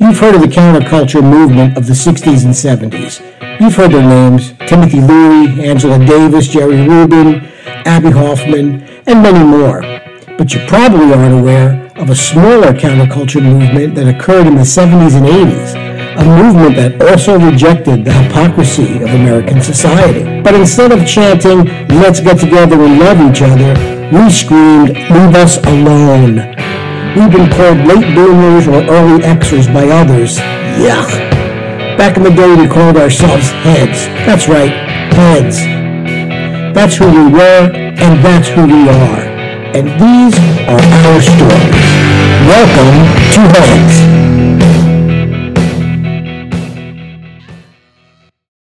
You've heard of the counterculture movement of the 60s and 70s. You've heard their names Timothy Leary, Angela Davis, Jerry Rubin, Abbie Hoffman, and many more. But you probably aren't aware of a smaller counterculture movement that occurred in the 70s and 80s, a movement that also rejected the hypocrisy of American society. But instead of chanting, let's get together and love each other, we screamed, leave us alone. We've been called late bloomers or early Xers by others. Yuck. Back in the day, we called ourselves heads. That's right, heads. That's who we were, and that's who we are. And these are our stories. Welcome to Heads.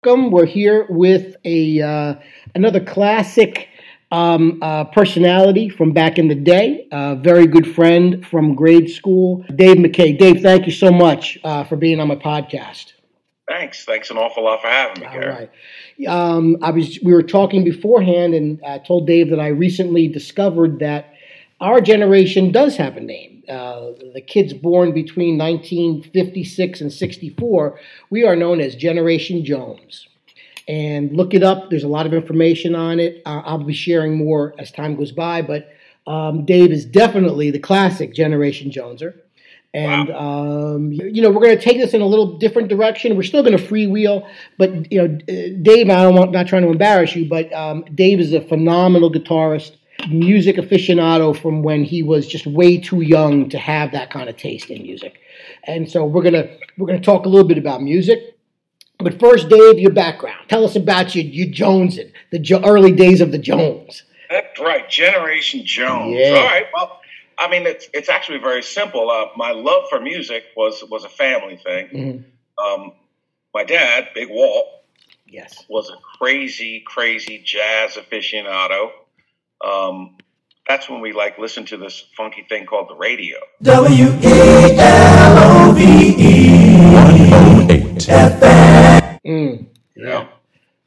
Welcome. We're here with a uh, another classic um, uh, personality from back in the day, a very good friend from grade school, Dave McKay. Dave, thank you so much uh, for being on my podcast. Thanks. Thanks an awful lot for having me, All Gary. right. Um, I was. We were talking beforehand, and I told Dave that I recently discovered that our generation does have a name. Uh, the kids born between 1956 and 64, we are known as Generation Jones and look it up. There's a lot of information on it. Uh, I'll be sharing more as time goes by, but um, Dave is definitely the classic Generation Joneser. And wow. um, you know we're going to take this in a little different direction. We're still going to freewheel, but you know Dave. I don't want not trying to embarrass you, but um, Dave is a phenomenal guitarist, music aficionado from when he was just way too young to have that kind of taste in music. And so we're gonna we're gonna talk a little bit about music. But first, Dave, your background. Tell us about you, you Jonesing, the jo- early days of the Jones. That's right, Generation Jones. Yeah. All right. Well, I mean, it's it's actually very simple. Uh, my love for music was was a family thing. Mm-hmm. Um, my dad, Big Walt, yes, was a crazy, crazy jazz aficionado. Um, that's when we like listened to this funky thing called the radio. W E L O V E 108 FM. Mm, yeah.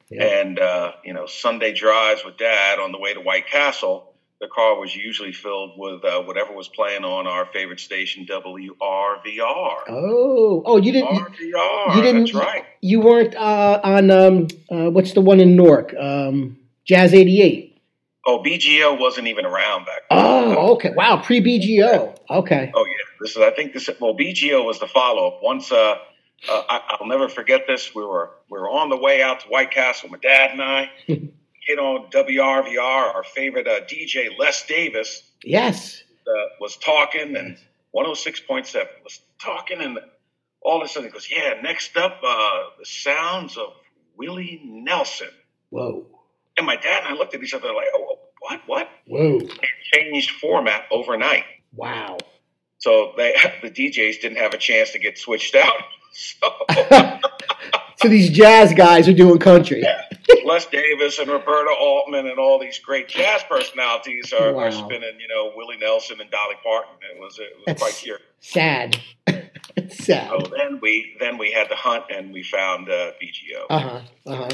yeah. And, uh, you know, Sunday drives with dad on the way to White Castle, the car was usually filled with uh, whatever was playing on our favorite station, WRVR. Oh, oh, you didn't. RVR, you didn't. That's right. You weren't uh, on um, uh, what's the one in Newark? Um, Jazz eighty eight. Oh, BGO wasn't even around back then. Oh, okay. Wow, pre BGO. Okay. Oh yeah. This is. I think this. Well, BGO was the follow up. Once uh, uh, I, will never forget this. We were we were on the way out to White Castle. My dad and I hit on WRVR, our favorite uh, DJ Les Davis. Yes, uh, was talking and 106.7 was talking, and all of a sudden he goes, "Yeah, next up, uh, the sounds of Willie Nelson." Whoa! And my dad and I looked at each other like, "Oh, what? What?" Whoa! It changed format overnight. Wow. So they the DJs didn't have a chance to get switched out. So, so these jazz guys are doing country. Yeah. Les Davis and Roberta Altman and all these great jazz personalities are, wow. are spinning, you know, Willie Nelson and Dolly Parton. It was, it was That's quite cute. Sad. sad. So then we then we had to hunt and we found uh, BGO. Uh huh. Uh huh.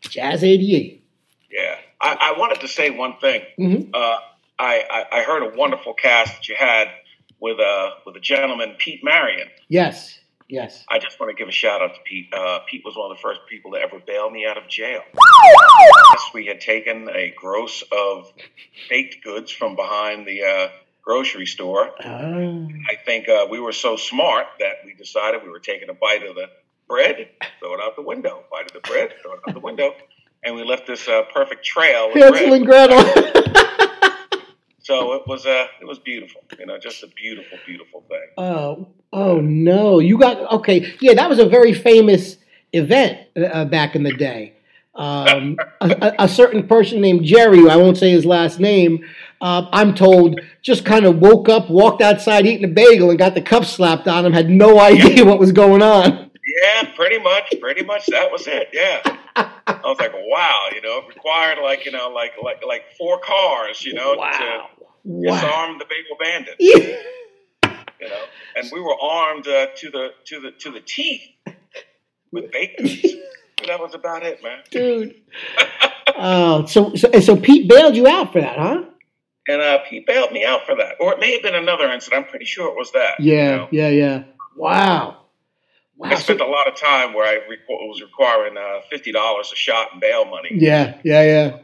Jazz '88. Yeah, I, I, wanted to say one thing. Mm-hmm. Uh, I, I, I heard a wonderful cast that you had with a uh, with a gentleman, Pete Marion. Yes. Yes. I just want to give a shout out to Pete. Uh, Pete was one of the first people to ever bail me out of jail. yes, we had taken a gross of baked goods from behind the uh, grocery store. Oh. I think uh, we were so smart that we decided we were taking a bite of the bread, throw it out the window. Bite of the bread, throw it out the window. And we left this uh, perfect trail. Hansel and Gretel. So it was uh, it was beautiful, you know, just a beautiful, beautiful thing. Oh, oh no! You got okay. Yeah, that was a very famous event uh, back in the day. Um, a, a, certain person named Jerry, I won't say his last name, uh, I'm told, just kind of woke up, walked outside eating a bagel, and got the cuff slapped on him. Had no idea what was going on. Yeah, pretty much, pretty much that was it. Yeah, I was like, wow, you know, it required like you know, like like like four cars, you know, wow. to wow. disarm the bagel bandit. Yeah. You know, and we were armed uh, to the to the to the teeth with bacon. that was about it, man. Dude. oh, so so so Pete bailed you out for that, huh? And uh, Pete bailed me out for that, or it may have been another incident. I'm pretty sure it was that. Yeah, you know? yeah, yeah. Wow. Wow, I spent a lot of time where I was requiring uh, fifty dollars a shot in bail money. Yeah, yeah, yeah.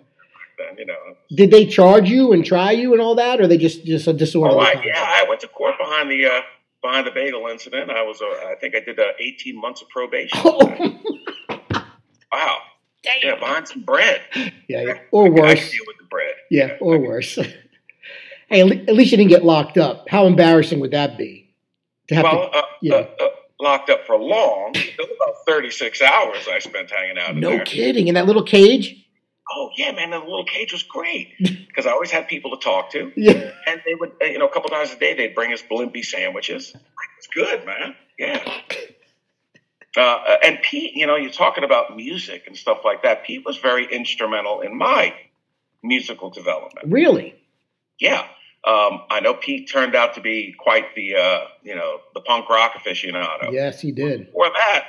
Then, you know, did they charge you and try you and all that, or they just just a disorder? Oh, I, yeah, I went to court behind the uh, behind the bagel incident. I was, uh, I think, I did uh, eighteen months of probation. Oh. wow. Damn. Yeah, behind some bread. Yeah, yeah. or worse. I can deal with the bread. Yeah, yeah. or worse. hey, at least you didn't get locked up. How embarrassing would that be? To have well, to, uh, yeah. Uh, uh, locked up for long. It was about 36 hours I spent hanging out. no there. kidding. In that little cage? Oh, yeah, man. The little cage was great because I always had people to talk to. Yeah. And they would, you know, a couple times a day, they'd bring us blimpie sandwiches. It was good, man. Yeah. Uh, and Pete, you know, you're talking about music and stuff like that. Pete was very instrumental in my musical development. Really? Yeah. Um, I know Pete turned out to be quite the, uh, you know, the punk rock aficionado. Yes, he did. Before that,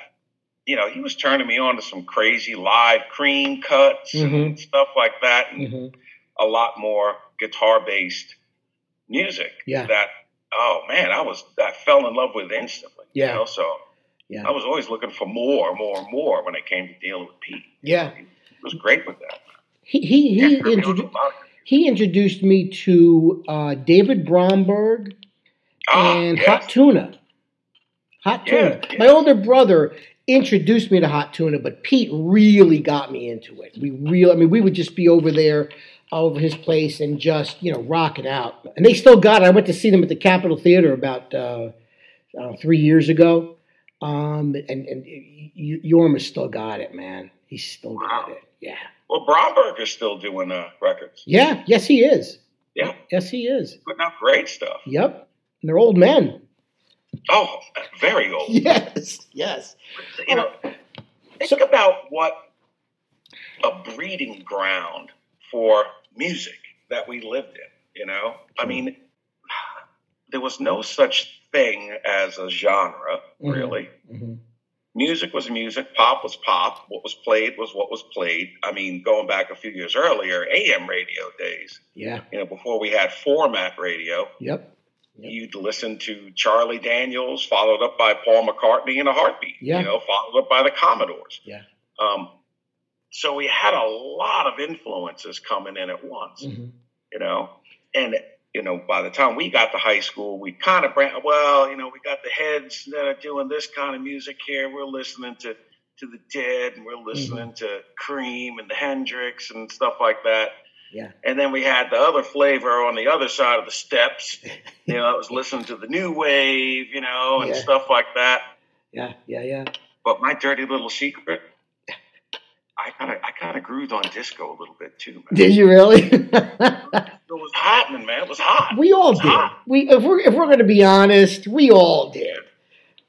you know, he was turning me on to some crazy live cream cuts mm-hmm. and stuff like that, and mm-hmm. a lot more guitar based music. Yeah. That oh man, I was I fell in love with instantly. Yeah. You know, so yeah. I was always looking for more, more, more when it came to dealing with Pete. Yeah. He was great with that. He he he, yeah, introduced, he introduced me to uh, David Bromberg ah, and yes. Hot Tuna. Hot Tuna. Yeah, My older brother introduced me to Hot Tuna, but Pete really got me into it. We real, I mean, we would just be over there over his place and just you know rocking out. And they still got it. I went to see them at the Capitol Theater about uh, uh, three years ago. Um, and and Jorma has still got it, man. He's still wow. got it. Yeah. Well, Bromberg is still doing uh, records. Yeah. Yes, he is. Yeah. Yes, he is. Putting out great stuff. Yep. And they're old men. Oh, very old. Yes. Yes. You know, think so, about what a breeding ground for music that we lived in. You know, I mean, there was no such thing as a genre, mm-hmm. really. Mm-hmm. Music was music, pop was pop, what was played was what was played. I mean, going back a few years earlier, AM radio days. Yeah. You know, before we had format radio. Yep. Yep. You'd listen to Charlie Daniels, followed up by Paul McCartney in a heartbeat. Yeah. You know, followed up by the Commodores. Yeah. Um, so we had a lot of influences coming in at once. Mm-hmm. You know, and you know, by the time we got to high school, we kind of brand, well, you know, we got the heads that are doing this kind of music here. We're listening to to the Dead, and we're listening mm-hmm. to Cream and the Hendrix and stuff like that. Yeah. And then we had the other flavor on the other side of the steps. you know, I was listening to the new wave, you know, and yeah. stuff like that. Yeah, yeah, yeah. But my dirty little secret, I kind of I kind of grooved on disco a little bit too. Man. Did you really? it was happening, man. It was hot. We all did. Hot. We if we're if we're going to be honest, we all did.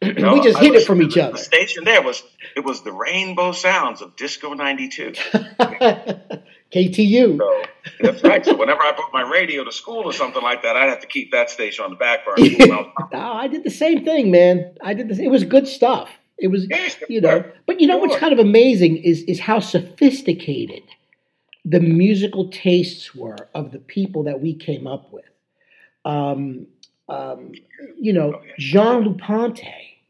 Know, we just hit it from each other. The station there was it was the rainbow sounds of Disco '92. KTU. So, that's right. So whenever I brought my radio to school or something like that, I'd have to keep that station on the back burner. no, I did the same thing, man. I did the, It was good stuff. It was, you know, but you know what's kind of amazing is is how sophisticated the musical tastes were of the people that we came up with. Um, um, you know, oh, Jean-Luc Ponty,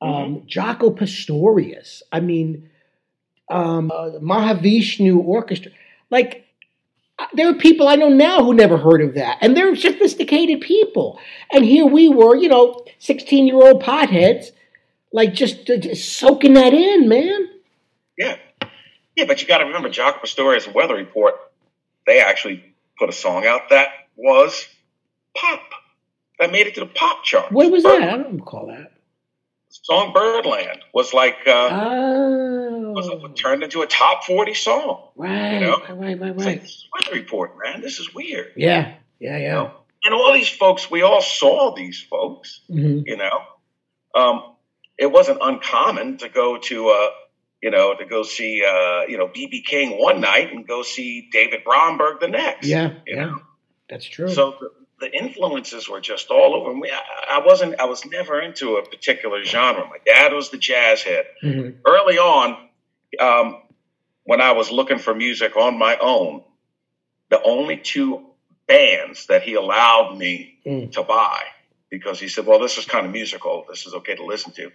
um, mm-hmm. Jaco Pastorius. I mean, um, uh, Mahavishnu Orchestra. Like, uh, there are people I know now who never heard of that, and they're sophisticated people. And here we were, you know, sixteen-year-old potheads like just, just soaking that in, man. Yeah, yeah, but you got to remember, Jaco Pastorius Weather Report, they actually put a song out that was pop. That made it to the pop chart. What was Birdland. that? I don't recall that. song Birdland was like uh, oh. was a, turned into a top forty song. Right, you know? right, right, right. Like, Weather Report, man, this is weird. Yeah, yeah, yeah. You know? And all these folks, we all saw these folks. Mm-hmm. You know, um, it wasn't uncommon to go to uh, you know, to go see uh, you know BB King one night and go see David Bromberg the next. Yeah, yeah, know? that's true. So the, the, influences were just all over me. I, I, wasn't. I was never into a particular genre. My dad was the jazz head. Mm-hmm. Early on, um, when I was looking for music on my own, the only two bands that he allowed me mm. to buy because he said, "Well, this is kind of musical. This is okay to listen to."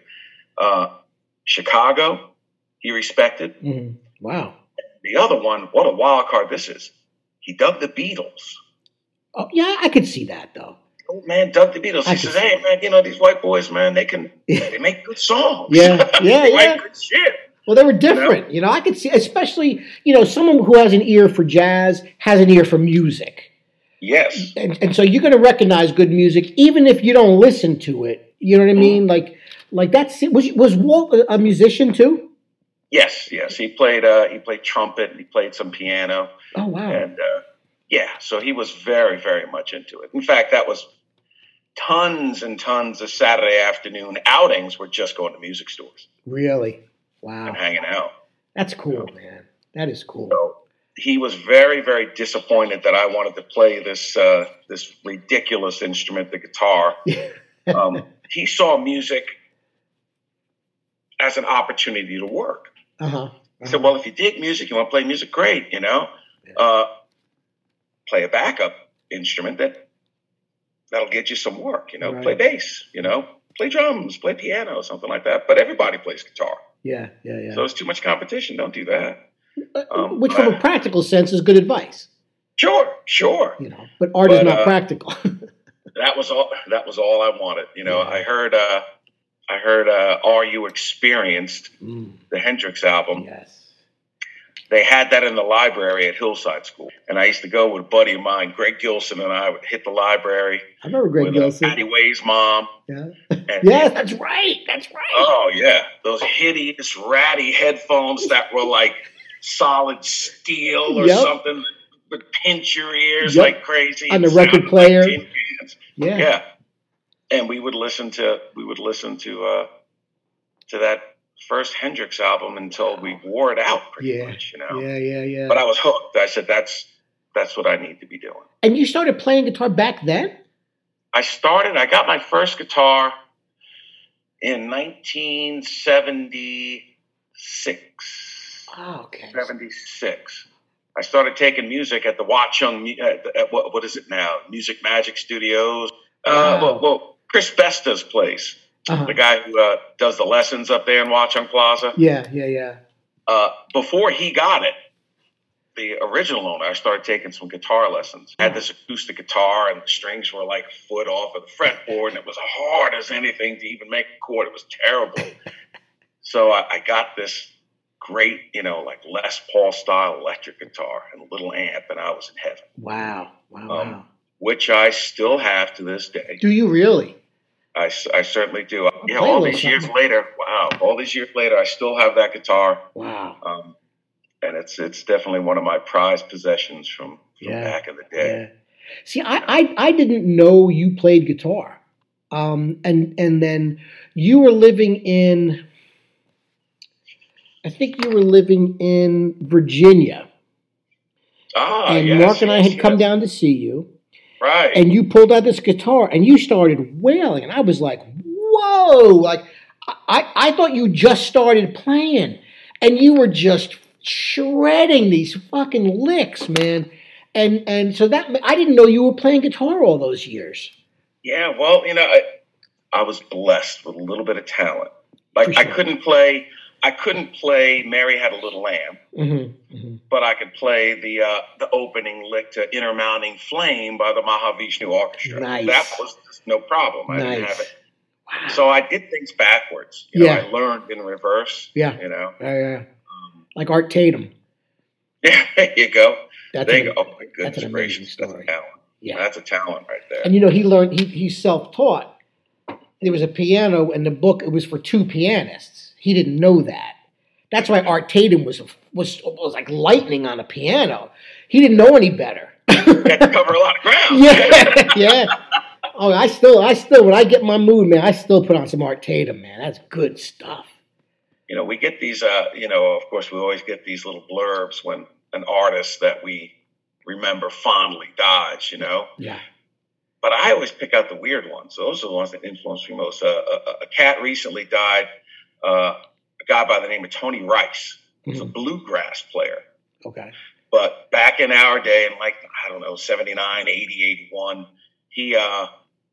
Uh, Chicago, he respected. Mhm. Wow. The other one, what a wild card this is. He dug the Beatles. Oh, yeah, I could see that though. Old man dug the Beatles. I He says, "Hey man, you know these white boys, man, they can they make good songs. Yeah, yeah, yeah. good shit. Well, they were different. You know, I could see, especially, you know, someone who has an ear for jazz has an ear for music. Yes, And, and so you're going to recognize good music, even if you don't listen to it. You know what I mean? Like, like that's, was, was Walt a, a musician too? yes, yes. He played uh, he played trumpet. and He played some piano, Oh, wow. and uh, yeah, so he was very very much into it. In fact, that was tons and tons of Saturday afternoon outings were just going to music stores Really? Wow. and hanging out. That's cool, man. That is cool. So he was very, very disappointed that I wanted to play this uh, this ridiculous instrument, the guitar. Um, he saw music as an opportunity to work. Uh huh. He said, "Well, if you dig music, you want to play music, great. You know, Yeah. uh, play a backup instrument that that'll get you some work. You know, Right. play bass. You know, play drums, play piano, something like that. But everybody plays guitar, Yeah, yeah, yeah. so it's too much competition. Don't do that. um, Which, from a uh, practical sense, is good advice. Sure, sure. You know, but art is not uh, practical. that was all that was all I wanted. You know, Yeah. I heard uh I heard uh Are You Experienced, Mm, the Hendrix album. yes. They had that in the library at Hillside School. And I used to go with a buddy of mine, Greg Gilson, and I would hit the library I remember Greg with uh, Gilson. Patty Way's mom. Yeah. And, Yes, that's right. That's right. Oh yeah. Those hideous ratty headphones that were like solid steel or Yep. something would pinch your ears Yep. like crazy. On the record player. Like yeah. yeah and we would listen to we would listen to uh to that first hendrix album until we wore it out pretty Yeah. much you know? Yeah, yeah, yeah. but i was hooked. I said that's that's what i need to be doing. And you started playing guitar back then? i started i got my first guitar in 1976 Oh, okay. 76 i started taking music at the watchung at, at what, what is it now? Music magic studios? Uh, well, well chris besta's place Uh-huh. the guy who uh, does the lessons up there in Watchung Plaza. Yeah, yeah, yeah. Uh, before he got it, the original owner, I started taking some guitar lessons. I had this acoustic guitar, and the strings were like a foot off of the fretboard, and it was hard as anything to even make a chord. It was terrible. so I, I got this great, you know, like Les Paul style electric guitar and a little amp, and I was in heaven, Wow, wow, Um, wow. which I still have to this day. Do you really? I, I certainly do. play Yeah, all these years something. later, wow, all these years later, I still have that guitar, Wow. um, and it's it's definitely one of my prized possessions from, from Yeah, back in the day. Yeah. See, I, I I didn't know you played guitar, um, and and then you were living in. I think you were living in Virginia, Ah, and yes, Mark and I yes, had come down to see you, Right. and you pulled out this guitar and you started wailing, and I was like, "Whoa!" Like I I thought you just started playing, and you were just shredding these fucking licks, man. And and so that I didn't know you were playing guitar all those years. yeah. Well, you know, I, I was blessed with a little bit of talent. Like For I couldn't play. I couldn't play "Mary Had a Little Lamb," Mm-hmm, but I could play the uh, the opening lick to "Inner Mounting Flame" by the Mahavishnu Orchestra. Nice. That was no problem. I didn't have it. Wow. So I did things backwards. You Yeah. know, I learned in reverse. Yeah. You know. Yeah, yeah. Like Art Tatum. Yeah, there you go. That's there an- you go. Oh my goodness gracious, that's a talent. Yeah. That's a talent right there. And you know, he learned he he's self-taught. There was a piano in the book, it was for two pianists. He didn't know that. That's why Art Tatum was was was like lightning on a piano. He didn't know any better. you had to cover a lot of ground. yeah, yeah. Oh, I still, I still, when I get my mood, man, I still put on some Art Tatum, man. That's good stuff. You know, we get these. Uh, you know, of course, we always get these little blurbs when an artist that we remember fondly dies. You know, Yeah. but I always pick out the weird ones. Those are the ones that influence me most. Uh, a, a cat recently died. Uh, a guy by the name of Tony Rice. He's a Mhm. bluegrass player. Okay. But back in our day, in like, I don't know, 79, 80, 81, he uh,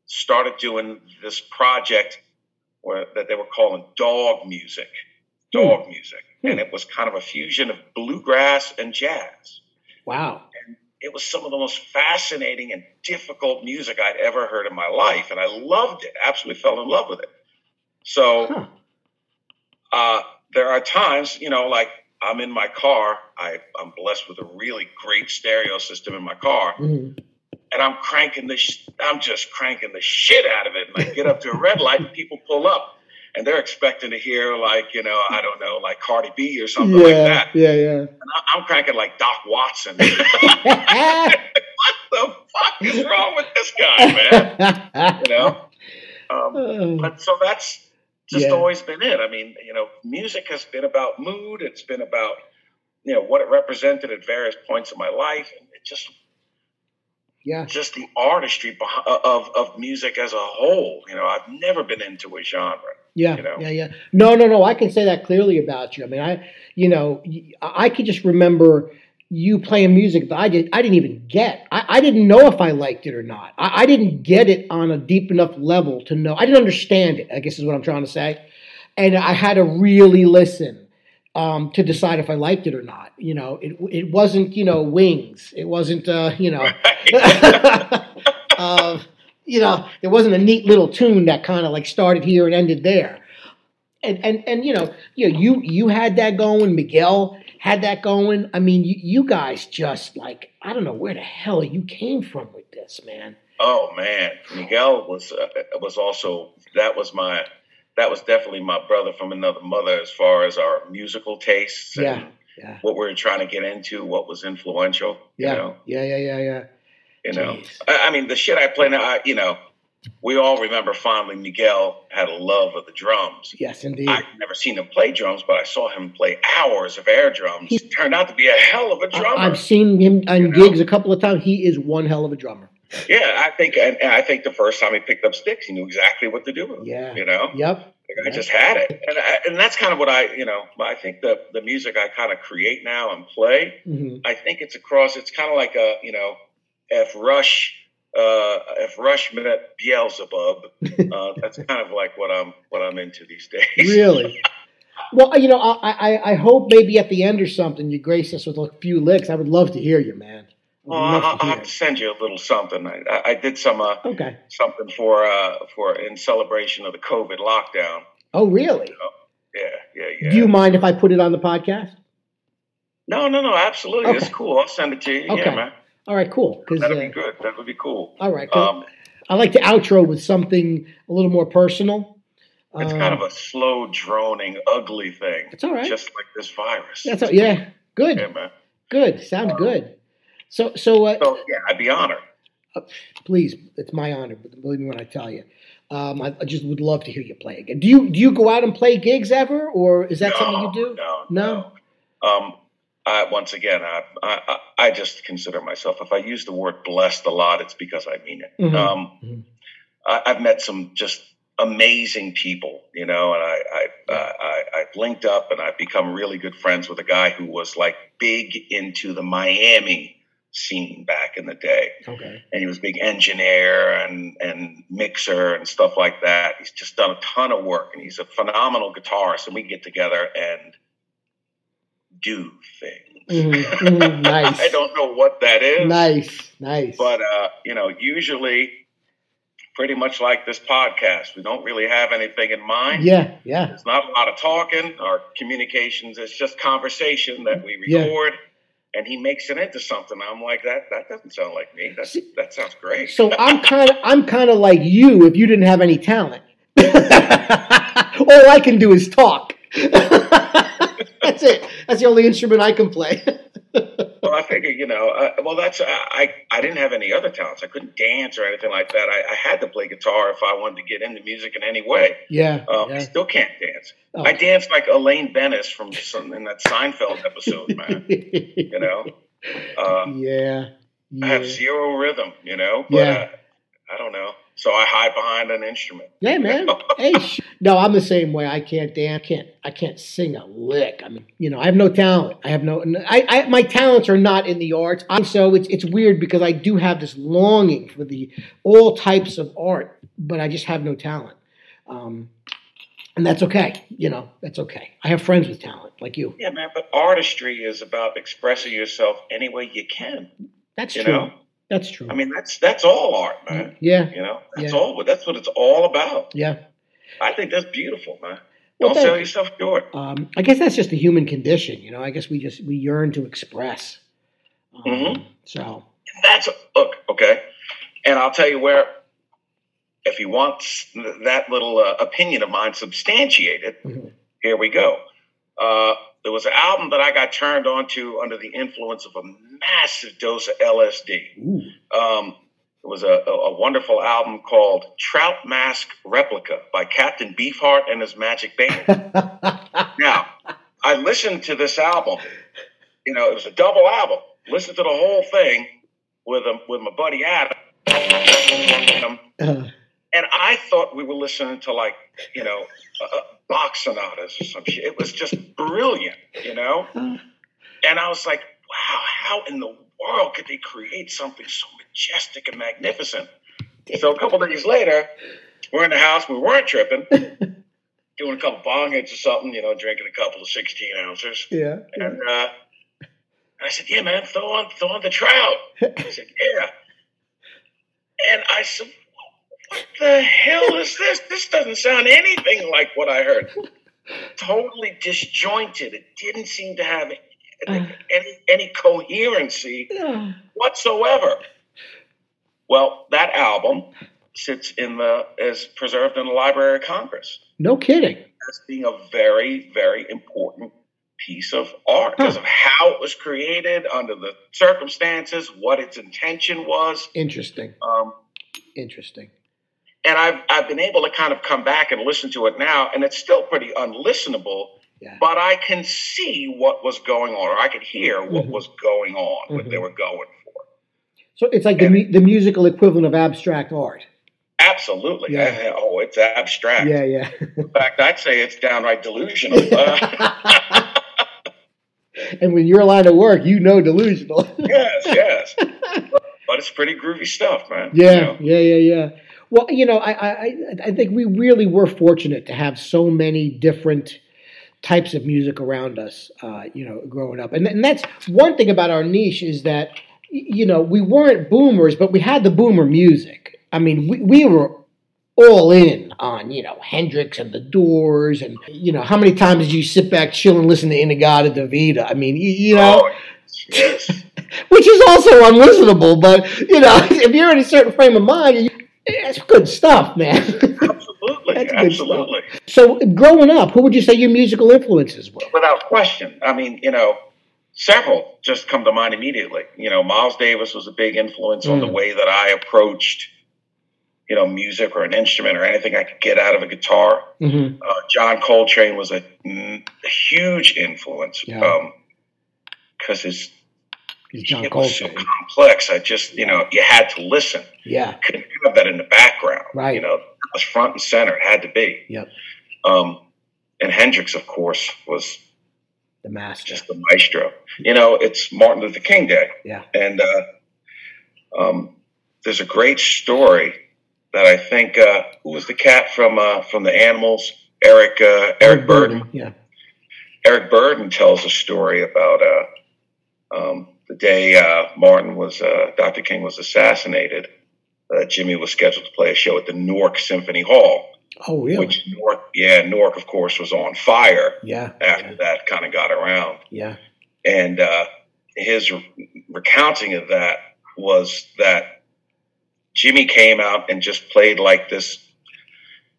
started doing this project where, that they were calling dawg music, dawg hmm. music, hmm. and it was kind of a fusion of bluegrass and jazz. Wow! And it was some of the most fascinating and difficult music I'd ever heard in my life, and I loved it. Absolutely fell in love with it. So, huh. Uh, there are times, you know, like I'm in my car. I, I'm blessed with a really great stereo system in my car. Mm-hmm. And I'm cranking the, sh- I'm just cranking the shit out of it. And I get up to a red light and people pull up and they're expecting to hear like, you know, I don't know, like Cardi B or something yeah, like that. Yeah, yeah. And I, am cranking like Doc Watson. what the fuck is wrong with this guy, man? You know? Um, but so that's, just yeah. always been it. I mean, you know, music has been about mood. It's been about, you know, what it represented at various points of my life. And it just, yeah, just the artistry uh, of, of music as a whole. You know, I've never been into a genre. Yeah, you know? yeah, yeah. No, no, no. I can say that clearly about you. I mean, I, you know, I could just remember you playing music that I did I didn't even get. I, I didn't know if I liked it or not. I, I, didn't get it on a deep enough level to know. I didn't understand it. I guess is what I'm trying to say. And I had to really listen um, to decide if I liked it or not. You know, it it wasn't you know Wings. It wasn't uh, you know. uh, you know, there wasn't a neat little tune that kind of like started here and ended there. And and and you know, you know, you you had that going. Miguel had that going. I mean, you, you guys just like I don't know where the hell you came from with this, man. Oh man, Miguel was uh, was also that was my that was definitely my brother from another mother as far as our musical tastes yeah, and yeah. what we were trying to get into, what was influential. Yeah, you know? yeah, yeah, yeah, yeah. You Jeez. know, I, I, mean, the shit I play now, I, you know, we all remember fondly Miguel had a love of the drums. Yes, indeed. I've never seen him play drums, but I saw him play hours of air drums. He turned out to be a hell of a drummer. I've seen him on you gigs know? a couple of times. He is one hell of a drummer. Yeah, I think, and, I think the first time he picked up sticks, he knew exactly what to do with them. Yeah, you know. Yep. I just had it, and I, and that's kind of what I, you know, I think the the music I kind of create now and play. Mm-hmm. I think it's across. It's kind of like a, you know, if Rush uh, if Rush met Beelzebub, uh, that's kind of like what I'm what I'm into these days. really? Well, you know, I, I, I hope maybe at the end or something you grace us with a few licks. I would love to hear you, man. Well, I'll, I'll have to send you a little something. I, I did some uh, okay something for uh, for in celebration of the COVID lockdown. Oh, really? So, yeah, yeah, yeah. Do you mind if I put it on the podcast? No, no, no. Absolutely, okay. it's cool. I'll send it to you. Okay. Yeah, man. All right, cool. That'd uh, be good. That would be cool. All right, cool. Um, I like to outro with something a little more personal. It's um, kind of a slow, droning, ugly thing. It's all right. Just like this virus. That's a, yeah. Good. Yeah, man. Good. Sounds um, good. So, so, uh, so yeah, I'd be honored. Uh, please, it's my honor. Believe me when I tell you. Um, I, I, just would love to hear you play again. Do you do you go out and play gigs ever, or is that no, something you do? No, no. no. Um, I, once again, I, I, I just consider myself. If I use the word blessed a lot, it's because I mean it. Mm-hmm. Um, mm-hmm. I, have met some just amazing people, you know, and I, I, I, I've linked up and I've become really good friends with a guy who was like big into the Miami scene back in the day. Okay. And he was a big engineer and, and mixer and stuff like that. He's just done a ton of work and he's a phenomenal guitarist. And we get together and do things. Mm-hmm, mm-hmm, nice. I don't know what that is. Nice, nice. But uh, you know, usually, pretty much like this podcast, we don't really have anything in mind. Yeah, yeah. There's not a lot of talking. Our communications is just conversation that we record. Yeah. And he makes it into something. I'm like that. That doesn't sound like me. That's, that sounds great. So I'm kind of I'm kind of like you. If you didn't have any talent, all I can do is talk. that's it. That's the only instrument I can play. well, I figured, you know, uh, well, that's uh, I. I didn't have any other talents. I couldn't dance or anything like that. I, I had to play guitar if I wanted to get into music in any way. Yeah, um, yeah. I still can't dance. Oh. I danced like Elaine Benes from some, in that Seinfeld episode, man. you know. Uh, yeah, yeah. I have zero rhythm, you know. But, yeah. I don't know. So I hide behind an instrument. Yeah, man. hey, no, I'm the same way. I can't dance. I can't. I can't sing a lick. I mean, you know, I have no talent. I have no. I, I my talents are not in the arts. I'm so it's it's weird because I do have this longing for the all types of art, but I just have no talent. Um, and that's okay. You know, that's okay. I have friends with talent like you. Yeah, man. But artistry is about expressing yourself any way you can. That's you true. Know? That's true. I mean, that's that's all art, man. Yeah. You know, that's yeah. all. That's what it's all about. Yeah. I think that's beautiful, man. Well, Don't sell yourself short. Um, I guess that's just the human condition. You know, I guess we just we yearn to express. Um, mm-hmm. So that's look okay, and I'll tell you where. If you want that little uh, opinion of mine substantiated, mm-hmm. here we go. Uh, there was an album that I got turned on to under the influence of a massive dose of LSD. Um, it was a, a, wonderful album called Trout Mask Replica by Captain Beefheart and his Magic Band. now, I listened to this album. You know, it was a double album. Listened to the whole thing with um, with my buddy Adam. And I thought we were listening to like, you know, uh, Bach sonatas or some shit. It was just brilliant, you know? Uh-huh. And I was like, wow, how in the world could they create something so majestic and magnificent. So a couple days later, we're in the house. We weren't tripping, doing a couple bong hits or something, you know, drinking a couple of sixteen ounces. Yeah. And uh, I said, "Yeah, man, throw on throw on the trout." He said, "Yeah." And I said, "What the hell is this? This doesn't sound anything like what I heard." Totally disjointed. It didn't seem to have uh. any any coherency whatsoever. Well, that album sits in the is preserved in the Library of Congress. No kidding. As being a very, very important piece of art because huh. of how it was created, under the circumstances, what its intention was. Interesting. Um, Interesting. And I've I've been able to kind of come back and listen to it now, and it's still pretty unlistenable. Yeah. But I can see what was going on, or I could hear what mm-hmm. was going on, mm-hmm. what they were going for. so it's like and, the, the musical equivalent of abstract art. Absolutely. Yeah. Oh, it's abstract. Yeah, yeah. In fact, I'd say it's downright delusional. and when you're line of work, you know delusional. yes, yes. But, but, it's pretty groovy stuff, man. Yeah, you know? yeah, yeah, yeah. Well, you know, I, I, I think we really were fortunate to have so many different types of music around us, uh, you know, growing up. And, and that's one thing about our niche is that you know, we weren't boomers, but we had the boomer music. I mean, we, we were all in on, you know, Hendrix and the Doors. And, you know, how many times did you sit back, chill, and listen to In-A-Gadda-Da-Vida? I mean, you, you know. Oh, yes. which is also unlistenable, but, you know, if you're in a certain frame of mind, it's good stuff, man. Absolutely. That's absolutely. Stuff. So, growing up, who would you say your musical influences were? Without question. I mean, you know, several just come to mind immediately. You know, Miles Davis was a big influence mm. on the mm. way that I approached, you know, music or an instrument or anything I could get out of a guitar. Mm-hmm. Uh, John Coltrane was a, a huge influence because yeah. um, his John it was so complex. I just, you know, you had to listen. Yeah, couldn't have that in the background. Right, you know, it was front and center. It had to be. Yep. Um, and Hendrix, of course, was the master, just the maestro. You know, it's Martin Luther King Day. Yeah, and uh, um, there's a great story that I think uh, who was the cat from uh, from the Animals? Eric uh, Eric, Eric Burdon. Burdon. Yeah, Eric Burdon tells a story about uh, um, the day uh, Martin was Dr. King was assassinated. Jimi was scheduled to play a show at the Newark Symphony Hall Oh, really? Which Newark, yeah, Newark, of course, was on fire. Yeah. After yeah. that kind of got around. Yeah. And uh, his recounting of that was that Jimi came out and just played like this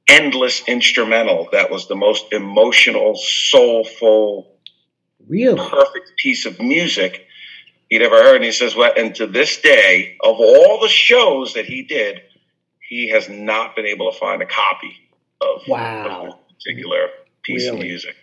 endless instrumental that was the most emotional, soulful, really perfect piece of music he'd ever heard. And he says, "Well, and to this day, of all the shows that he did, he has not been able to find a copy of, wow. of particular piece really? of music.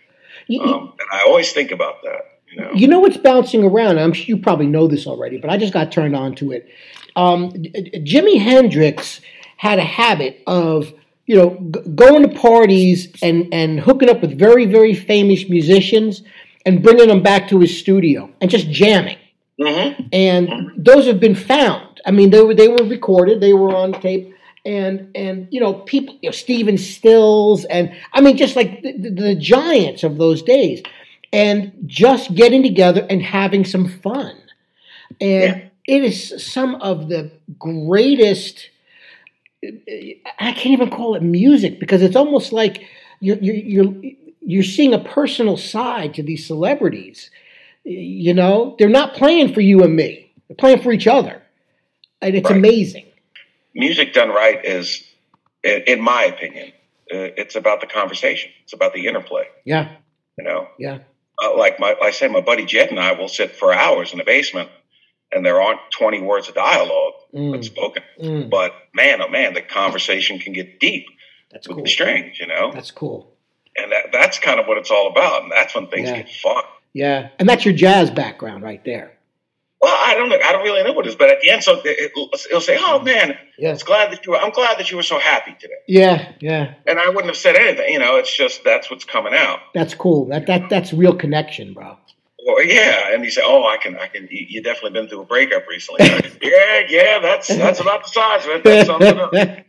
You, um, and I always think about that. You know, you know what's bouncing around. I'm sure you probably know this already, but I just got turned on to it. Um, Jimi Hendrix had a habit of you know g- going to parties and and hooking up with very very famous musicians and bringing them back to his studio and just jamming. Mm-hmm. And mm-hmm. those have been found. I mean, they were they were recorded, they were on tape, and and you know people, you know, Stephen Stills, and I mean just like the, the, the giants of those days, and just getting together and having some fun, and yeah. it is some of the greatest. I can't even call it music because it's almost like you're you're you're, you're seeing a personal side to these celebrities. You know, they're not playing for you and me; they're playing for each other, and it's right. amazing music done right is, in my opinion, uh, it's about the conversation. It's about the interplay. Yeah. You know. Yeah. Uh, like my, I say, my buddy Jed and I will sit for hours in the basement, and there aren't twenty words of dialogue mm. spoken. Mm. But man, oh man, the conversation can get deep. That's with cool. the strings, you know. That's cool. And that, that's kind of what it's all about, and that's when things yeah. get fun. Yeah, and that's your jazz background right there. Well, I don't know. I don't really know what it is, but at the end, so it, will say, "Oh man, yeah. it's glad that you were. I'm glad that you were so happy today." Yeah, yeah. And I wouldn't have said anything. You know, it's just that's what's coming out. That's cool. That that that's real connection, bro. Well, yeah, and he said, "Oh, I can, I can. You definitely been through a breakup recently." yeah, yeah. That's that's about the size of it. That's something. Uh,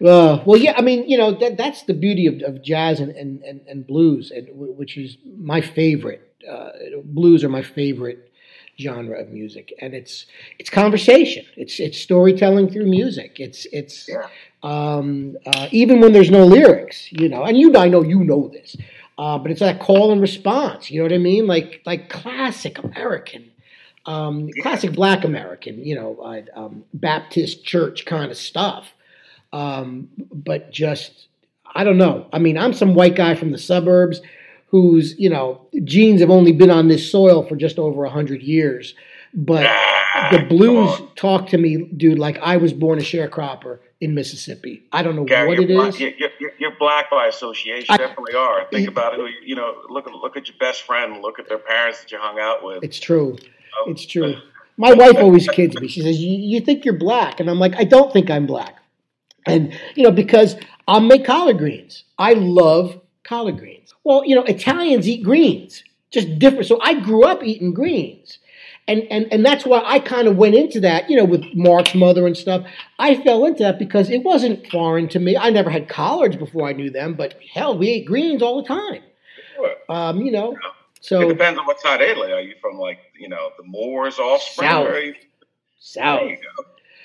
well, yeah, I mean, you know, that, that's the beauty of, of jazz and, and, and, and blues, and, which is my favorite. Uh, blues are my favorite genre of music, and it's it's conversation. It's it's storytelling through music. It's it's yeah. um, uh, even when there's no lyrics, you know. And you, I know you know this, uh, but it's that call and response. You know what I mean? Like like classic American, um, yeah. classic Black American. You know, uh, um, Baptist church kind of stuff. Um, but just I don't know. I mean, I'm some white guy from the suburbs whose you know genes have only been on this soil for just over a hundred years. But ah, the blues talk to me, dude, like I was born a sharecropper in Mississippi. I don't know Gary, what it is. You're, you're, you're, black by association. I, definitely are. Think about it. You know, look at look at your best friend. Look at their parents that you hung out with. It's true. Oh. It's true. My wife always kids me. She says, "You think you're black?" And I'm like, "I don't think I'm black." And you know, because I'll make collard greens. I love collard greens. Well, you know, Italians eat greens, just different. So I grew up eating greens. And, and, and that's why I kind of went into that, you know, with Mark's mother and stuff. I fell into that because it wasn't foreign to me. I never had collards before I knew them, but hell, we ate greens all the time. Sure. Um, you know, so it depends on what side of Italy. Are you from, like, you know, the Moors offspring? South. Or you, South. There you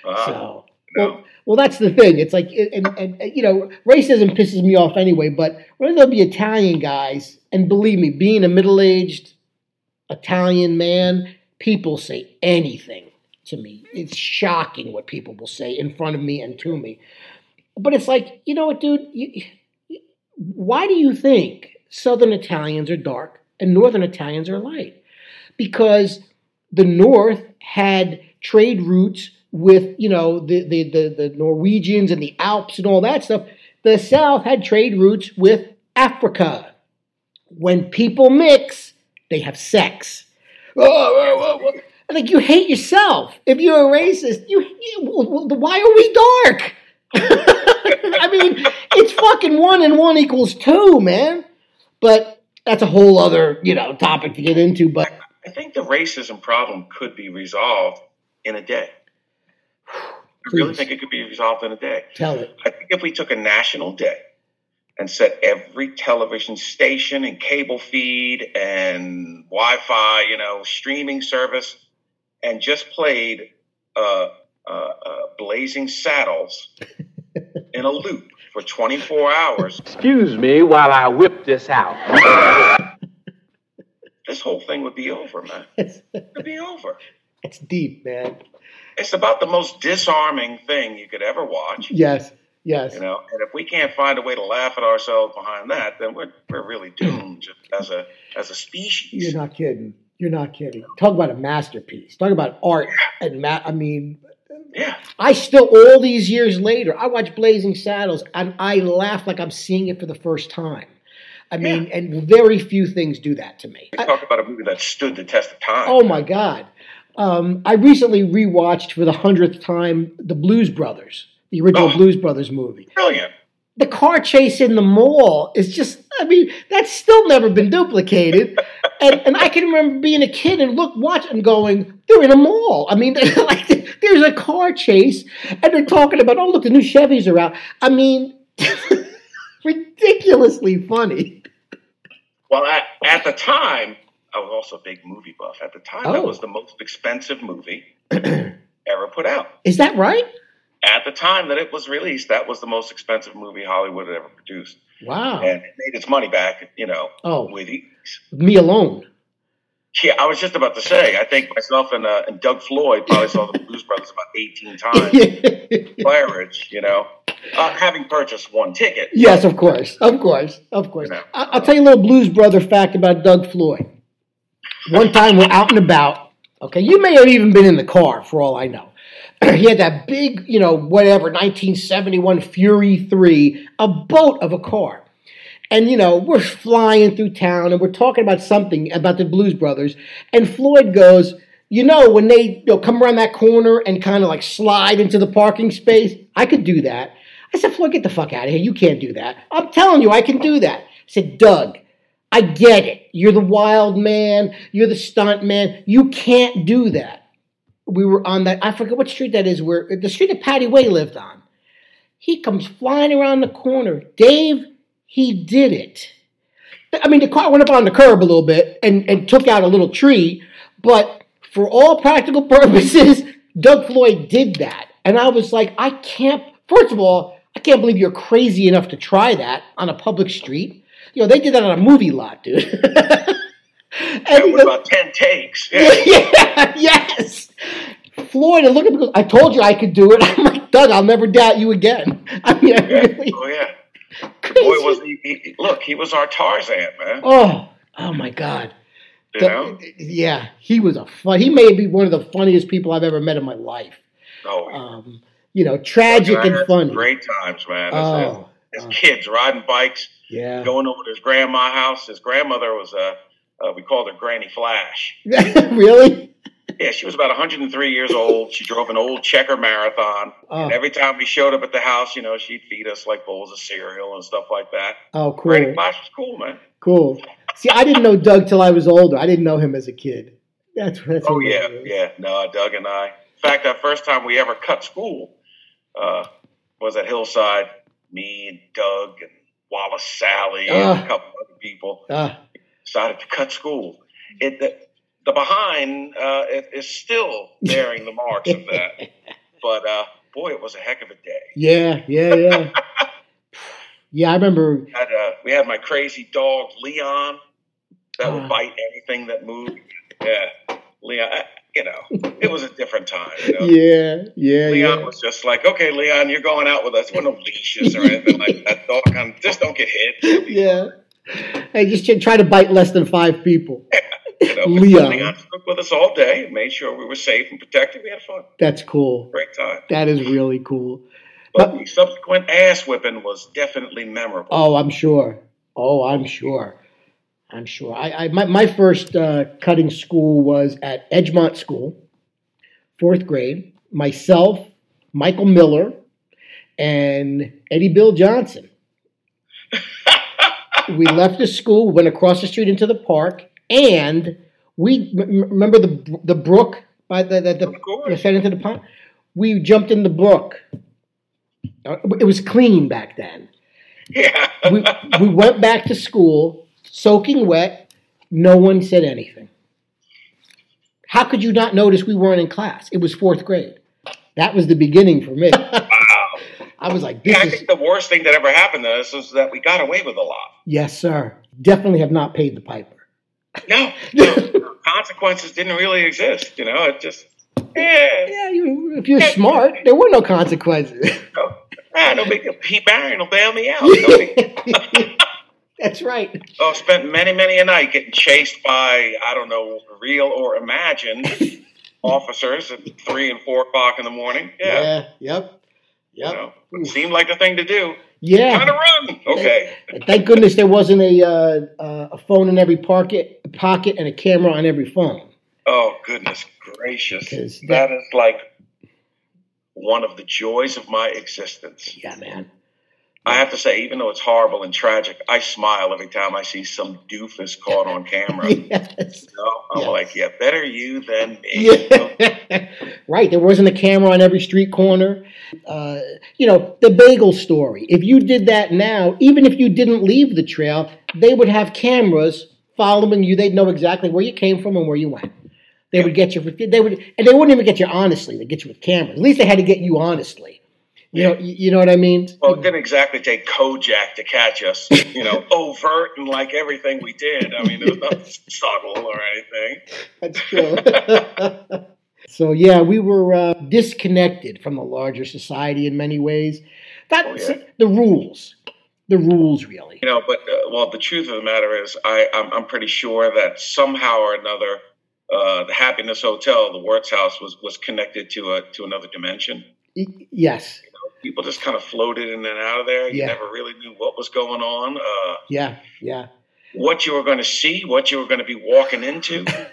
go. Uh, so, well, well, that's the thing. It's like, and, and, and, you know, racism pisses me off anyway. But when there'll be Italian guys, and believe me, being a middle-aged Italian man, people say anything to me. It's shocking what people will say in front of me and to me. But it's like, you know what, dude? You, why do you think Southern Italians are dark and Northern Italians are light? Because the North had trade routes with you know the, the the the Norwegians and the Alps and all that stuff. The South had trade routes with Africa. When people mix, they have sex. Oh, oh, oh, oh. I think you hate yourself if you're a racist. You, you why are we dark? I mean, it's fucking one and one equals two, man. But that's a whole other you know topic to get into. But I think the racism problem could be resolved in a day. I really think it could be resolved in a day. Tell it. I think if we took a national day and set every television station and cable feed and Wi-Fi, you know, streaming service, and just played uh, uh, uh, Blazing Saddles in a loop for 24 hours. Excuse me while I whip this out. this whole thing would be over, man. It'd be over. It's deep, man it's about the most disarming thing you could ever watch. Yes, yes. You know, and if we can't find a way to laugh at ourselves behind that, then we're we're really doomed as a as a species. You're not kidding. You're not kidding. Talk about a masterpiece. Talk about art and ma- I mean, yeah. I still all these years later, I watch Blazing Saddles and I laugh like I'm seeing it for the first time. I mean, yeah. and very few things do that to me. talk about a movie that stood the test of time. Oh my God. Um, I recently rewatched for the hundredth time the Blues Brothers, the original oh, Blues Brothers movie. Brilliant. the car chase in the mall is just, I mean, that's still never been duplicated. and, and I can remember being a kid and look, watch and going, they're in a mall. I mean, like, there's a car chase and they're talking about, oh, look, the new Chevys are out. I mean, ridiculously funny. Well, at, at the time, I was also a big movie buff. At the time, Oh. that was the most expensive movie ever put out. Is that right? At the time that it was released, that was the most expensive movie Hollywood had ever produced. Wow. And it made its money back, you know, Oh. with ease. Me alone. Yeah, I was just about to say, I think myself and, uh, and Doug Floyd probably saw the Blues Brothers about 18 times. Claridge, you know, uh, having purchased one ticket. yes, of course. Of course. Of course. You know. I- I'll tell you a little Blues Brother fact about Doug Floyd. One time we're out and about. Okay, you may have even been in the car for all I know. he had that big, you know, whatever, 1971 Fury 3, a boat of a car. And, you know, we're flying through town and we're talking about something about the Blues Brothers. And Floyd goes, you know, when they you know, come around that corner and kind of like slide into the parking space, I could do that. I said, Floyd, get the fuck out of here. You can't do that. I'm telling you, I can do that. Said, Doug, I get it. You're the wild man. You're the stunt man. You can't do that. We were on that, I forget what street that is, where the street that Patty Way lived on. He comes flying around the corner. Dave, he did it. I mean, the car went up on the curb a little bit and, and took out a little tree, but for all practical purposes, Doug Floyd did that. And I was like, I can't, first of all, I can't believe you're crazy enough to try that on a public street. You know, they did that on a movie lot, dude. and It was about 10 takes. Yeah. yeah, yes. Floyd, and look at me, goes, I told you I could do it. I'm like, Doug, I'll never doubt you again. I mean, I Yeah. really, Oh, yeah. crazy. Boy, was he, he, look, he was our Tarzan, man. oh, oh my God. You The- know? yeah, he was a fun. He may be one of the funniest people I've ever met in my life. Oh, Um, you know, tragic and funny. Great times, man. As, Oh, as, as oh. kids riding bikes, yeah. going over to his grandma's house. His grandmother was a, uh, we called her Granny Flash. really? Yeah, she was about 103 years old. She drove an old checker marathon. Oh, And every time we showed up at the house, you know, she'd feed us like bowls of cereal and stuff like that. oh, cool. Granny Flash was cool, man. cool. See, I didn't know Doug till I was older. I didn't know him as a kid. That's that's. Oh yeah, yeah. No, Doug and I. In fact, that first time we ever cut school uh, was at Hillside. Me and Doug and Wallace Sally and Ah. a couple other people Ah, decided to cut school. It the, the behind uh, it, is still bearing the marks of that. But uh, boy, it was a heck of a day. yeah, yeah, yeah. yeah, I remember. We had, uh, we had my crazy dog Leon that would bite anything that moved. Yeah, Leon. I, you know, it was a different time. You know? Yeah, yeah, Leon yeah. was just like, okay, Leon, you're going out with us. With no leashes or anything like that. Dog, of, just don't get hit. Yeah. Hey, just try to bite less than five people. You know, Leon. Leon stuck with us all day and made sure we were safe and protected. We had fun. That's cool. Great time. That is really cool. But But- the subsequent ass whipping was definitely memorable. Oh, I'm sure. Oh, I'm sure. I'm sure. I, I my, my first uh, cutting school was at Edgemont School, fourth grade. Myself, Michael Miller, and Eddie Bill Johnson. we left the school, went across the street into the park, and we m- remember the the brook by the the, the Of course. you fed into the pond. We jumped in the brook. Uh, It was clean back then yeah. we, we went back to school soaking wet. No one said anything. How could you not notice we weren't in class? It was fourth grade. That was the beginning for me. I was like, Yeah, I this think the worst thing that ever happened to us was that we got away with a lot. yes, sir. Definitely have not paid the piper. No, no consequences didn't really exist. You know, it just, yeah, Yeah, you, if you're smart, there were no consequences. no, ah, no big deal. Pete Barron will bail me out. That's right. Oh, spent many, many a night getting chased by, I don't know, real or imagined officers at three and four o'clock in the morning. Yeah. Yep. You know, it seemed like the thing to do. Yeah. Kind of run. Okay. Thank goodness there wasn't a uh, uh, a phone in every pocket, pocket, and a camera on every phone. Oh, goodness gracious. 'Cause that is like one of the joys of my existence. Yeah, man. I have to say, even though it's horrible and tragic, I smile every time I see some doofus caught on camera. yes. You know? I'm Yes. like, yeah, better you than me. you know? Right. There wasn't a camera on every street corner. Uh, you know, the bagel story. If you did that now, even if you didn't leave the trail, they would have cameras following you. They'd know exactly where you came from and where you went. They would get you. They would, and they wouldn't even get you honestly. They get you with cameras. At least they had to get you honestly. You know, you know what I mean? Well, it didn't exactly take Kojak to catch us, you know, overt and like everything we did. I mean, there was nothing subtle or anything. That's true. so yeah, we were uh, disconnected from the larger society in many ways. That's Oh, yeah. the rules. The rules, really. You know, but uh, well, the truth of the matter is, I I'm, I'm pretty sure that somehow or another, uh, the Happiness Hotel, the Wirtz House, was was connected to a to another dimension. Y- People just kind of floated in and out of there. You Yeah. never really knew what was going on, uh, Yeah. Yeah. what you were going to see, what you were going to be walking into.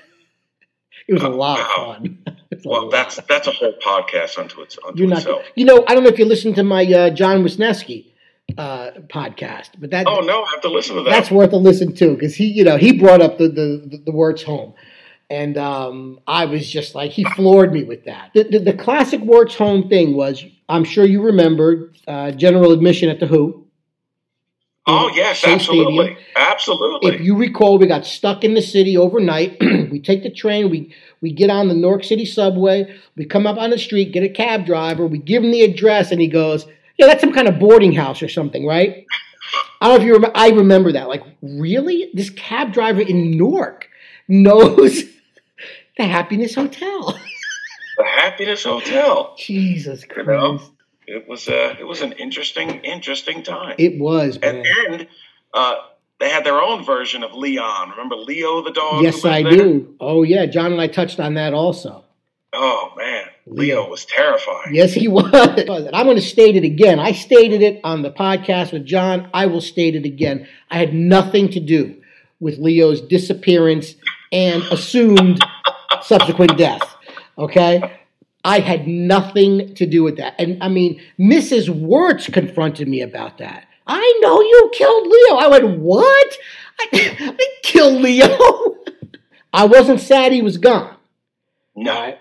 It was a lot of fun. Well, that's that's a whole podcast unto its unto you're not. itself. You know, I don't know if you listened to my uh, John Wisniewski uh, podcast, but that Oh no, I have to listen to that. that's worth a listen to because he, you know, he brought up the the the, the Wirtz home, and um, I was just like he floored me with that. The, the, the classic Wirtz home thing was, I'm sure you remember, uh, general admission at the Who. oh yes, Shea absolutely, Stadium. absolutely. If you recall, we got stuck in the city overnight. we take the train, we we get on the Newark City subway, we come up on the street, get a cab driver, we give him the address, and he goes, "Yeah, that's some kind of boarding house or something, right?" I don't know if you remember. I remember that. Like, really, this cab driver in Newark knows the Happiness Hotel. The Happiness Hotel. Jesus You know? Christ! It was a, it was an interesting interesting time. It was, and man. and uh, they had their own version of Leon. Remember Leo the dog? Yes, I there? do. Oh yeah, John and I touched on that also. Oh man, Leo. Leo was terrifying. Yes, he was. And I'm going to state it again. I stated it on the podcast with John. I will state it again. I had nothing to do with Leo's disappearance and assumed subsequent death. Okay? I had nothing to do with that. And I mean, Mrs. Wirtz confronted me about that. I know you killed Leo. I went, what? I, I didn't Leo. I wasn't sad he was gone. No,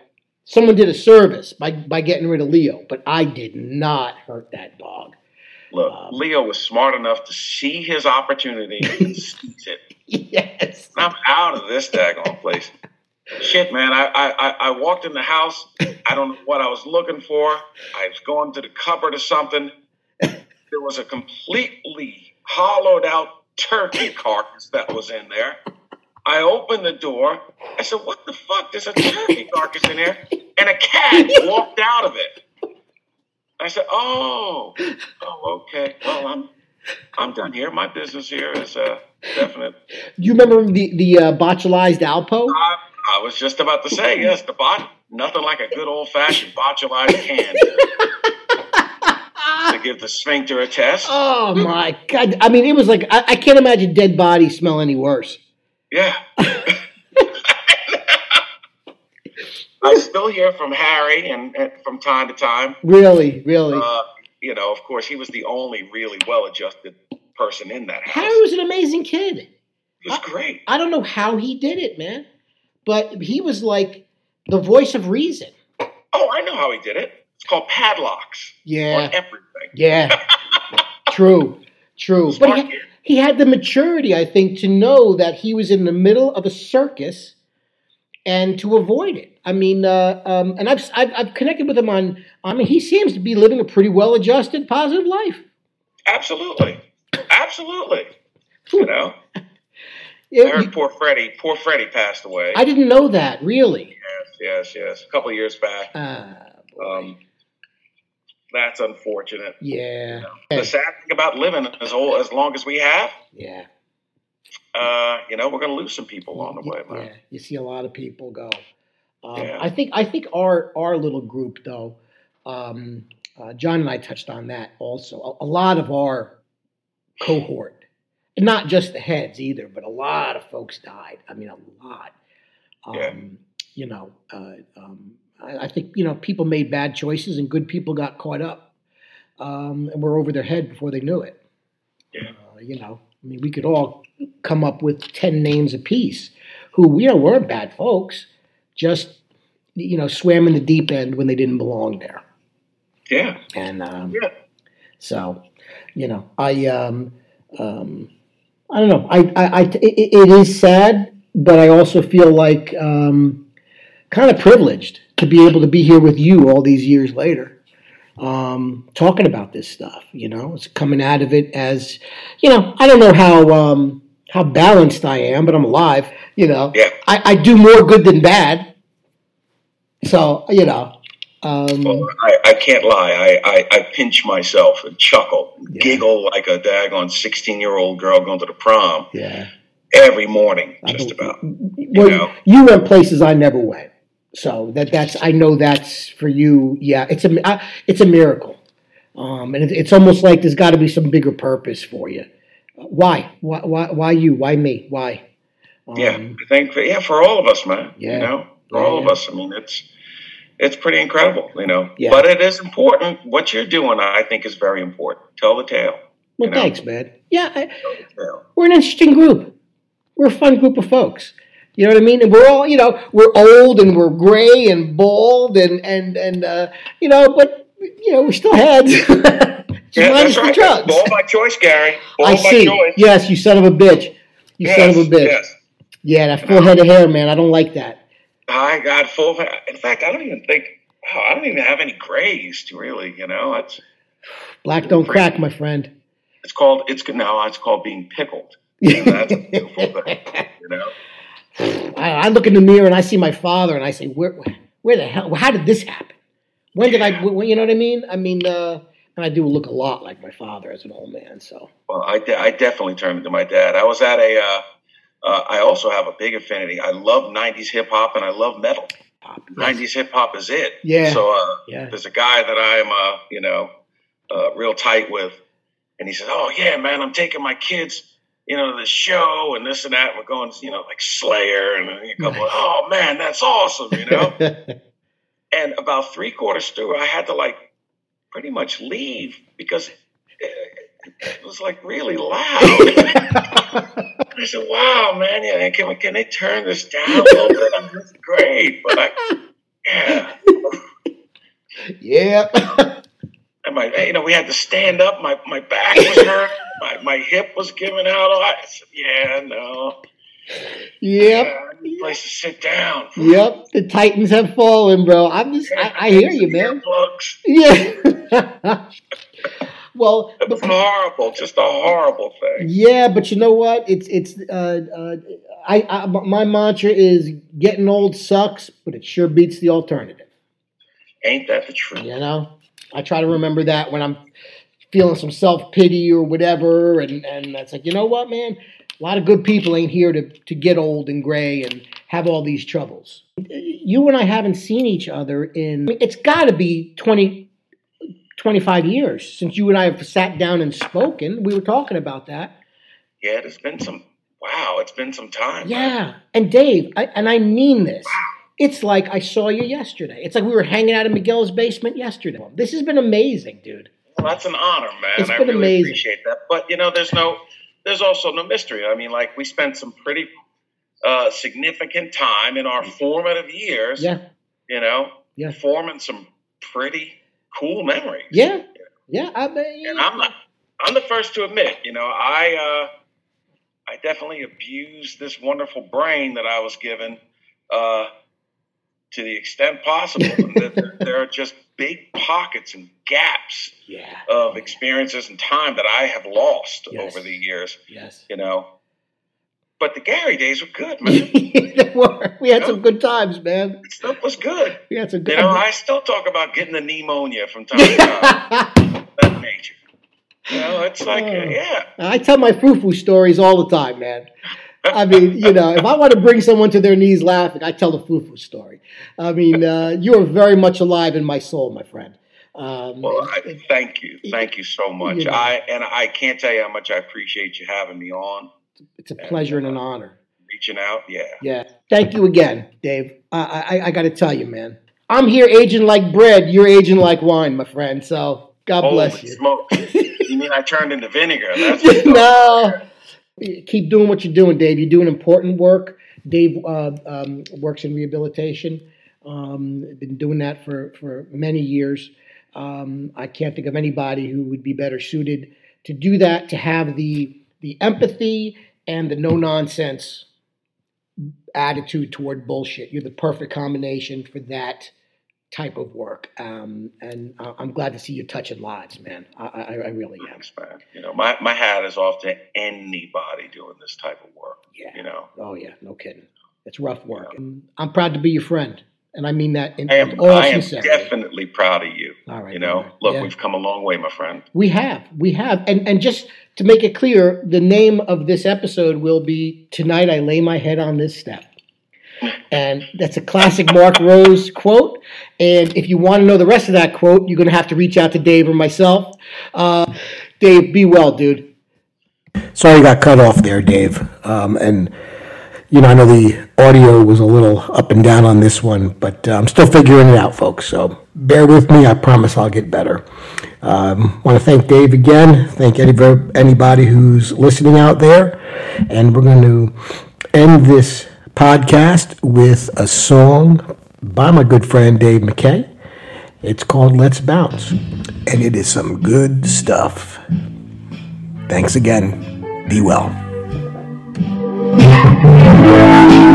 Someone did a service by, by getting rid of Leo, but I did not hurt that dog. look, Um, Leo was smart enough to see his opportunity and seize it. Yes. I'm out of this daggone place. Shit, man. I, I, I- walked in the house. I don't know what I was looking for. I was going to the cupboard or something. There was a completely hollowed out turkey carcass that was in there. I opened the door. I said, What the fuck? There's a turkey carcass in there. And a cat walked out of it. I said, Oh, oh, okay. Well, I'm I'm done here. My business here is uh, definite. Do you remember the, the uh, botulized Alpo? I, I was just about to say, yes, the bot, nothing like a good old fashioned botulized can to give the sphincter a test. Oh my God. I mean, it was like, I, I can't imagine dead bodies smell any worse. Yeah. I still hear from Harry and, and from time to time. Really, really. Uh, you know, of course, he was the only really well adjusted person in that house. Harry was an amazing kid. He was great. I don't know how he did it, man, but he was like the voice of reason. Oh, I know how he did it. It's called padlocks Yeah. on everything. Yeah. true. True. But he, kid. he had the maturity, I think, to know that he was in the middle of a circus and to avoid it. I mean, uh, um, and I've, I've I've connected with him on. I mean, he seems to be living a pretty well-adjusted, positive life. Absolutely. Absolutely. You know, Heard poor Freddie, poor Freddie passed away. I didn't know that, really. yes, yes, yes. A couple of years back. Ah, Um, that's unfortunate. yeah, The sad thing about living as old as long as we have, yeah, uh, you know, we're going to lose some people along the way, yeah. You see a lot of people go. Um, Yeah. I think I think our our little group though, um, uh, John and I touched on that also. A, a lot of our cohort, and not just the heads either, but a lot of folks died. I mean, a lot. Um, Yeah. You know, uh, um, I, I think you know people made bad choices and good people got caught up. um, and were over their head before they knew it. Yeah. Uh, you know, I mean, we could all come up with ten names apiece who you know weren't bad folks, just you know swam in the deep end when they didn't belong there. Yeah. And um, Yeah. so, you know, I um, um, I don't know. I, I, I it, it is sad, but I also feel like um, kind of privileged to be able to be here with you all these years later, um, talking about this stuff. You know, it's coming out of it as, you know, I don't know how um, how balanced I am, but I'm alive. You know, Yeah. I, I do more good than bad. So you know. Um, Well, I, I can't lie. I, I, I pinch myself and chuckle, Yeah. giggle like a daggone 16 year old girl going to the prom yeah. every morning, just about. Well, know? you went places I never went, so that that's I know that's for you. Yeah, it's a I, it's a miracle, um, and it, it's almost like there's got to be some bigger purpose for you. Why? Why? Why? Why you? Why me? Why? Um, Yeah, I think, for, yeah, for all of us, man. Yeah. You know, for Yeah, all of us. I mean, it's it's pretty incredible, you know. Yeah. But it is important. What you're doing, I think, is very important. Tell the tale. Well, you know? thanks, man. Yeah, I, Tell the tale. we're an interesting group. We're a fun group of folks. You know what I mean? And we're all, you know, we're old and we're gray and bald and and and uh, you know, but you know, we're still heads. Just Yeah, that's the right. drugs. Ball by choice, Gary. Ball I by see. choice. Yes, you son of a bitch. You Yes, son of a bitch. Yes. Yeah, that full head of hair, man. I don't like that. I got full. In fact, I don't even think. Wow, I don't even have any grays. To really, you know, it's Black don't crack, my friend. it's called it's now it's called being pickled. And that's a beautiful thing, you know. I, I look in the mirror and I see my father and I say, where, where the hell? How did this happen? When did I? When, you know what I mean? I mean, uh, and I do look a lot like my father as an old man. So Well, I, de- I definitely turned into my dad. I was at a. Uh, uh, I also have a big affinity. I love '90s hip hop and I love metal. pop. '90s hip hop is it. Yeah. So uh, Yeah. there's a guy that I'm, uh, you know, uh, real tight with, and he says, "Oh yeah, man, I'm taking my kids." You know, to the show and this and that. We're going, you know, like Slayer and a couple. Nice. oh man, that's awesome. You know, and about three quarters through, I had to like pretty much leave because it, it was like really loud. I said, "Wow, man, yeah, can we, can they turn this down a little bit? I'm it's great, but I, yeah." yeah. And my, you know, we had to stand up. My my back was hurt. my my hip was giving out. I said, "Yeah, no, yep. yeah, I need a place to sit down." Yep. The Titans have fallen, bro. I'm just. I, I hear you, man. Yeah. well, It was horrible, just a horrible thing. Yeah, but you know what? It's it's uh, uh, I, I my mantra is getting old sucks, but it sure beats the alternative. Ain't that the truth? You know, I try to remember that when I'm feeling some self pity or whatever, and and that's like, you know what, man, a lot of good people ain't here to to get old and gray and have all these troubles. You and I haven't seen each other in it's got to be 20, 25 years since you and I have sat down and spoken. We were talking about that. Yeah, it's been some. Wow, it's been some time. Yeah, and Dave, I, and I mean this. It's like I saw you yesterday. It's like we were hanging out in Miguel's basement yesterday. This has been amazing, dude. Well, that's an honor, man. It's I been really amazing. appreciate that. But you know, there's no, there's also no mystery. I mean, like we spent some pretty uh, significant time in our formative years. Yeah, You know, Yeah. forming some pretty cool memories. yeah, yeah. I mean, And I'm not. I'm the first to admit. You know, I. Uh, I definitely abused this wonderful brain that I was given uh, to the extent possible. There, there are just big pockets and gaps yeah, of experiences and time that I have lost Yes. over the years, yes. you know. But the Gary days were good, man. They were. we had some good times, man. Stuff was good. We had some good. You know, I still talk about getting the pneumonia from time to time. that nature. You know, it's like, uh, yeah. I tell my foo-foo stories all the time, man. I mean, you know, if I want to bring someone to their knees laughing, I tell the foo-foo story. I mean, uh, you are very much alive in my soul, my friend. Um, Well, I, thank you, thank you so much. You know. I and I can't tell you how much I appreciate you having me on, it's a pleasure and an honor. reaching out. Yeah, Yeah. Thank you again, Dave. I, I, I got to tell you, man. I'm here aging like bread. You're aging like wine, my friend. So God Holy bless you. smokes. you mean I turned into vinegar? That's no. Keep doing what you're doing, Dave. You're doing important work. Dave uh, um, works in rehabilitation. Um, been doing that for, for many years. Um, I can't think of anybody who would be better suited to do that, to have the the empathy and the no nonsense attitude toward bullshit. You're the perfect combination for that type of work. Um, and uh, I'm glad to see you touching lives, man. I, I, I really am. Thanks, man. You know, my, my hat is off to anybody doing this type of work. Yeah. You know, Oh yeah, no kidding. It's rough work. And I'm proud to be your friend, and I mean that in I am, all I am sincerity. definitely proud of you. All right, You know, brother. look, Yeah. we've come a long way, my friend. We have, we have, and and just to make it clear, the name of this episode will be "Tonight I Lay My Head on This Step," and that's a classic Mark Rose quote. And if you want to know the rest of that quote, you're going to have to reach out to Dave or myself. Uh, Dave, be well, dude. Sorry you got cut off there, Dave. Um, and, you know, I know the audio was a little up and down on this one, but uh, I'm still figuring it out, folks. So bear with me. I promise I'll get better. Um, want to thank Dave again. Thank any, anybody who's listening out there. And we're going to end this podcast with a song by my good friend Dave McKay. It's called Let's Bounce. And it is some good stuff. Thanks again. Be well.